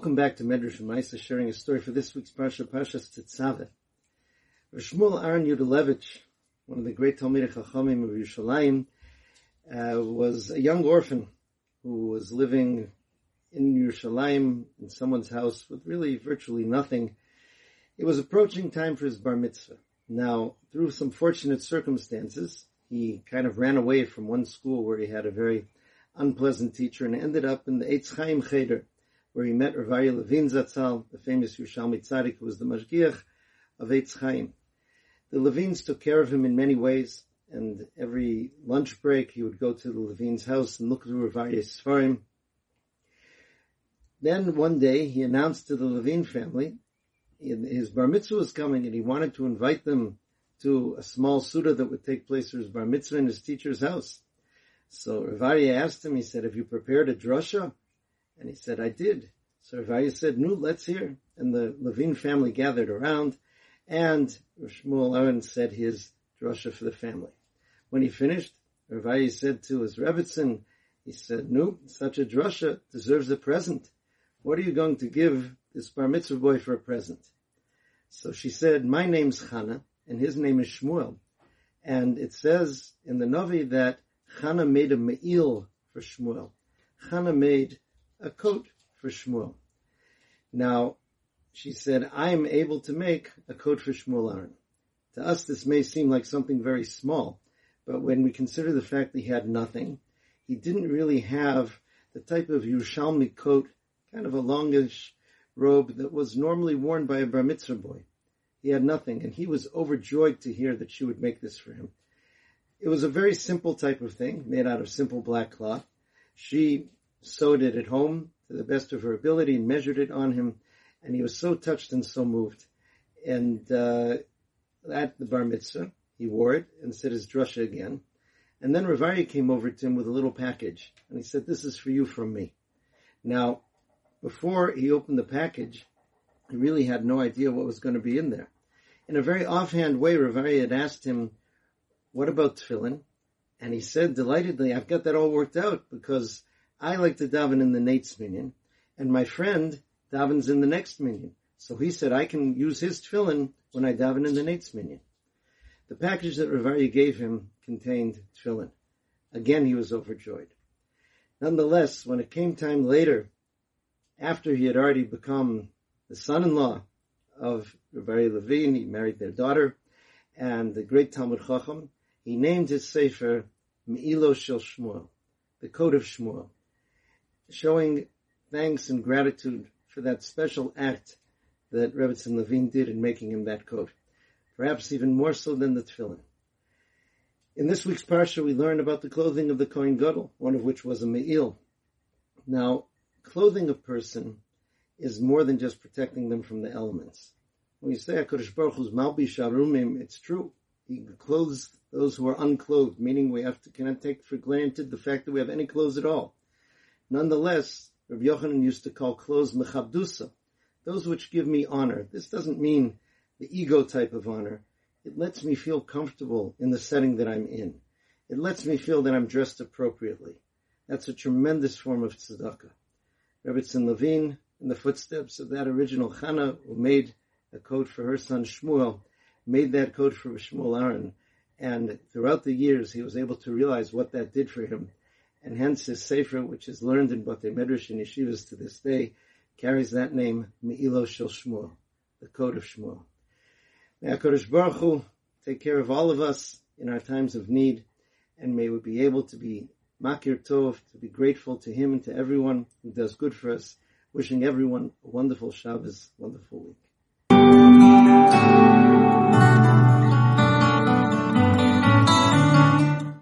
Welcome back to Medrash Maisa, sharing a story for this week's Parsha, Parshas Tetzaveh. Shmuel Aaron Yudalevich, one of the great Talmidei Chachamim of Yerushalayim, uh, was a young orphan who was living in Yerushalayim in someone's house with really virtually nothing. It was approaching time for his bar mitzvah. Now, through some fortunate circumstances, he kind of ran away from one school where he had a very unpleasant teacher and ended up in the Eitz Chaim Cheder, where he met Rav Aryeh Levin Zatzal, the famous Yerushalmi Tzaddik, who was the Mashgiach of Eitz Chaim. The Levins took care of him in many ways, and every lunch break he would go to the Levin's house and look through Rav Aryeh's Sfarim. Then one day he announced to the Levin family his bar mitzvah was coming and he wanted to invite them to a small seudah that would take place for his bar mitzvah in his teacher's house. So Rav Aryeh asked him, he said, have you prepared a drasha? And he said, I did. So Rav Aryeh said, no, let's hear. And the Levine family gathered around and Shmuel Aaron said his drasha for the family. When he finished, Rav Aryeh said to his Rebbetzin, he said, no, such a drasha deserves a present. What are you going to give this bar mitzvah boy for a present? So she said, my name's Chana and his name is Shmuel. And it says in the Navi that Chana made a me'il for Shmuel. Chana made a coat for Shmuel. Now, she said, I am able to make a coat for Shmuel Aaron. To us, this may seem like something very small, but when we consider the fact that he had nothing, he didn't really have the type of Yerushalmi coat, kind of a longish robe that was normally worn by a bar mitzvah boy. He had nothing, and he was overjoyed to hear that she would make this for him. It was a very simple type of thing, made out of simple black cloth. She sewed it at home to the best of her ability and measured it on him, and he was so touched and so moved. And uh, at the bar mitzvah, he wore it and said his drasha again. And then Rav Aryeh came over to him with a little package, and he said, "This is for you from me." Now, before he opened the package, he really had no idea what was going to be in there. In a very offhand way, Rav Aryeh had asked him, what about tefillin? And he said delightedly, I've got that all worked out because I like to daven in the Neitz minyan, and my friend davens in the next minyan. So he said, I can use his tefillin when I daven in the Neitz minyan. The package that Rav Aryeh gave him contained tefillin. Again, he was overjoyed. Nonetheless, when it came time later, after he had already become the son-in-law of Rabbi Levine. He married their daughter, and the great Talmid Chacham. He named his sefer Me'ilo Shel Shmuel, the Code of Shmuel, showing thanks and gratitude for that special act that Rebbetzin Levine did in making him that coat. Perhaps even more so than the tefillin. In this week's parsha, we learn about the clothing of the Kohen Gadol, one of which was a me'il. Now, clothing a person is more than just protecting them from the elements. When you say HaKadosh Baruch Hu's Malbish Arumim, it's true. He clothes those who are unclothed, meaning we have to, cannot take for granted the fact that we have any clothes at all. Nonetheless, Rabbi Yochanan used to call clothes mechabdusa, those which give me honor. This doesn't mean the ego type of honor. It lets me feel comfortable in the setting that I'm in. It lets me feel that I'm dressed appropriately. That's a tremendous form of tzedakah. Rebbetzin Levine in the footsteps of that original Chana who made a coat for her son Shmuel, made that coat for Shmuel Aaron. And throughout the years, he was able to realize what that did for him. And hence his Sefer, which is learned in Batei Medrash and Yeshivas to this day, carries that name, Me'ilo Shel Shmuel, the Code of Shmuel. May HaKadosh Baruch Hu take care of all of us in our times of need, and may we be able to be Makir Tov, to be grateful to him and to everyone who does good for us. Wishing everyone a wonderful Shabbos, wonderful week.